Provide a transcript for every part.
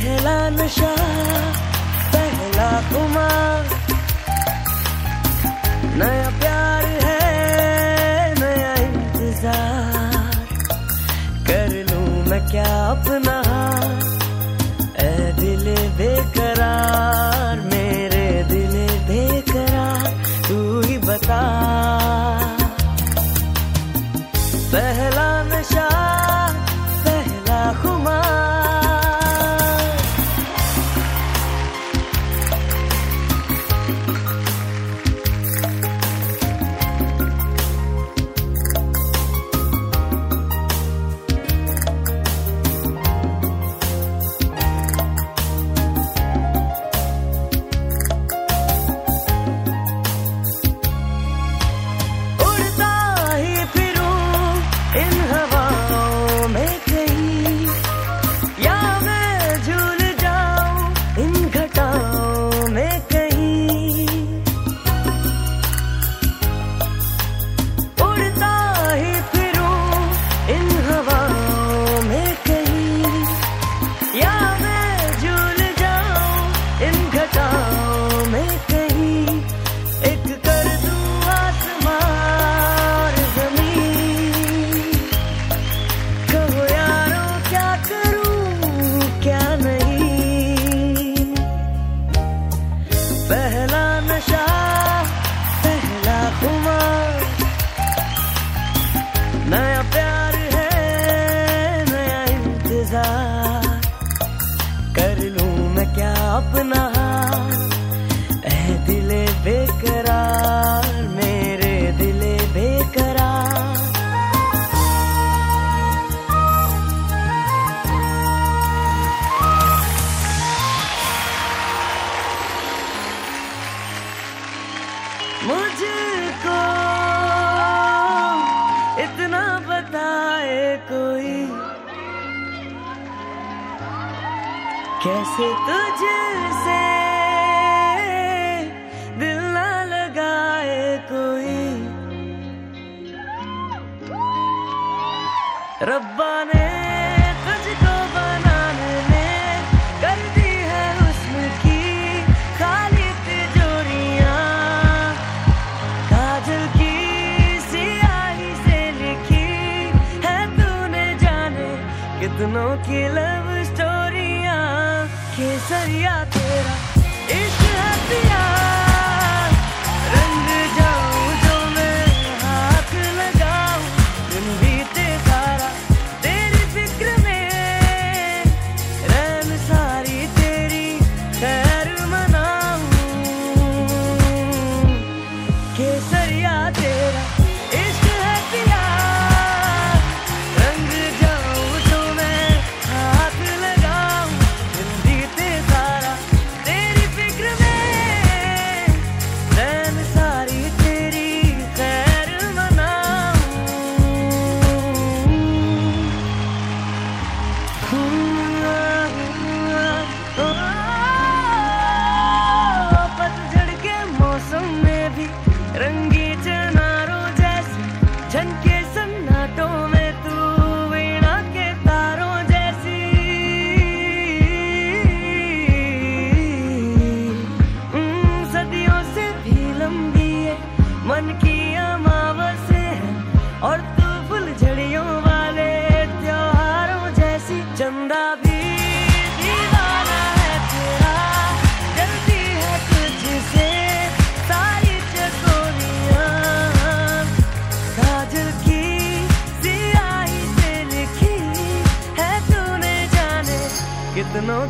पहला नशा पहला कुमार नया प्यार है नया इंतज़ार। कर लू मैं क्या अपना पहला नशा कैसे तुझसे दिल ना लगाए कोई? रब्बा ने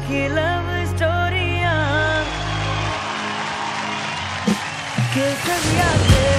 की लव स्टोरिया के सब यादें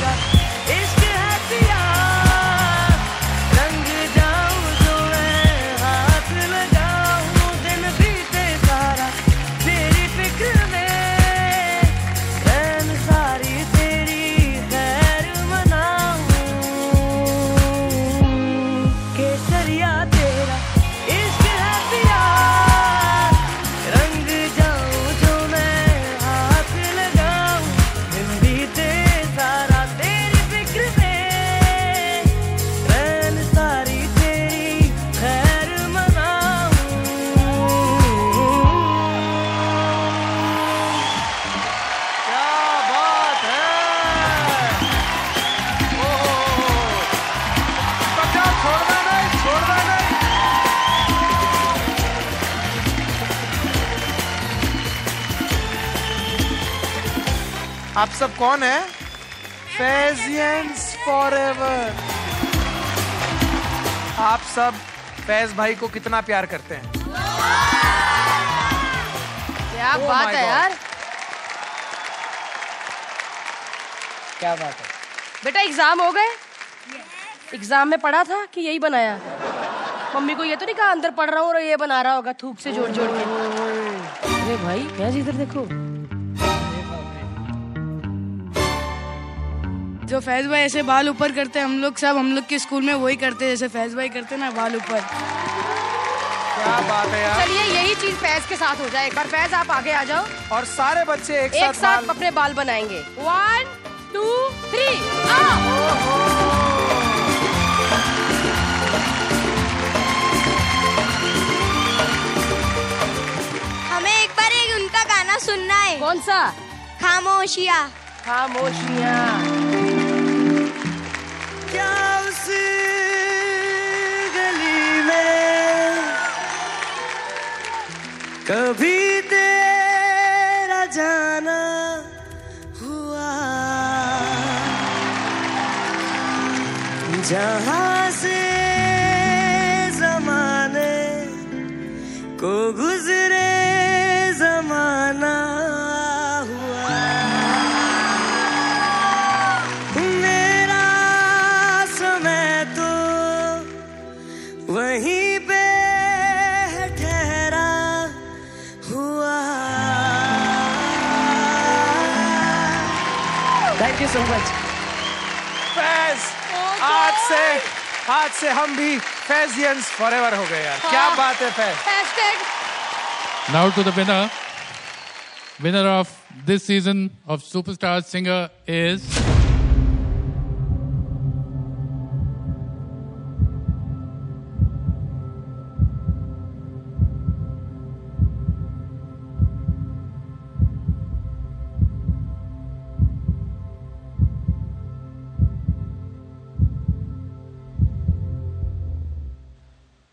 आप सब कौन है? फैजियंस फॉर आप सब फैज भाई को कितना प्यार करते हैं? क्या Oh बात है यार। क्या बात है? बेटा एग्ज़ाम हो गए? एग्ज़ाम में पढ़ा था कि यही बनाया? मम्मी को ये तो नहीं कहा अंदर पढ़ रहा हूँ और ये बना रहा होगा थूक से जोड़ जोड़ के अरे भाई क्या इधर देखो। जो फैज भाई ऐसे बाल ऊपर करते हैं हम लोग सब हम लोग के स्कूल में वही करते हैं जैसे फैज भाई करते हैं ना बाल ऊपर। क्या बात है यार। चलिए यही चीज़ फैज के साथ हो जाए। एक बार फैज आप आगे आ जाओ। और सारे बच्चे एक, एक साथ बाल- अपने बाल बनाएँगे। वन टू थ्री हमें एक बार एक उनका गाना सुनना है। कौन सा? खामोशिया। खामोशियाँ। कभी तेरा जाना हुआ। जहाँ शोभत आज से हम भी फैजियंस फॉरएवर हो गए यार हाँ। क्या बात है Faez now to the winner winner of this season of superstar singer is.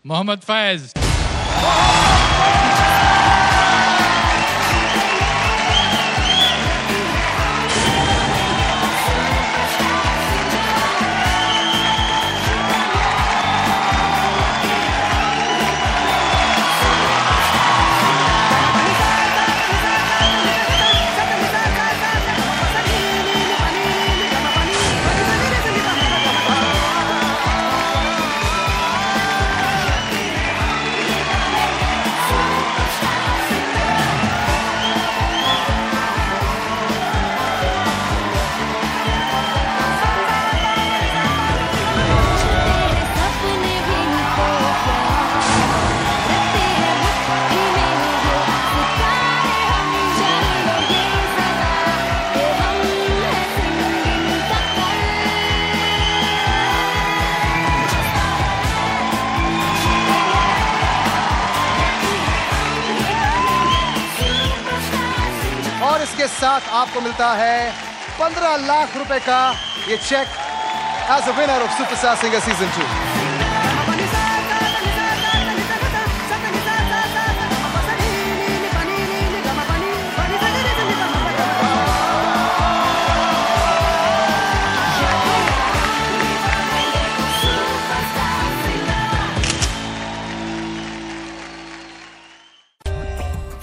Mohamed Faez. इसके साथ आपको मिलता है 15 लाख रुपए का ये cheque as a winner of superstar singer season two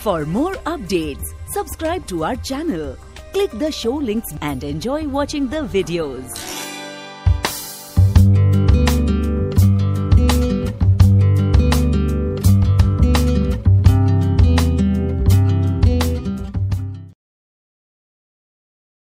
For more updates, subscribe to our channel, click the show links and enjoy watching the videos.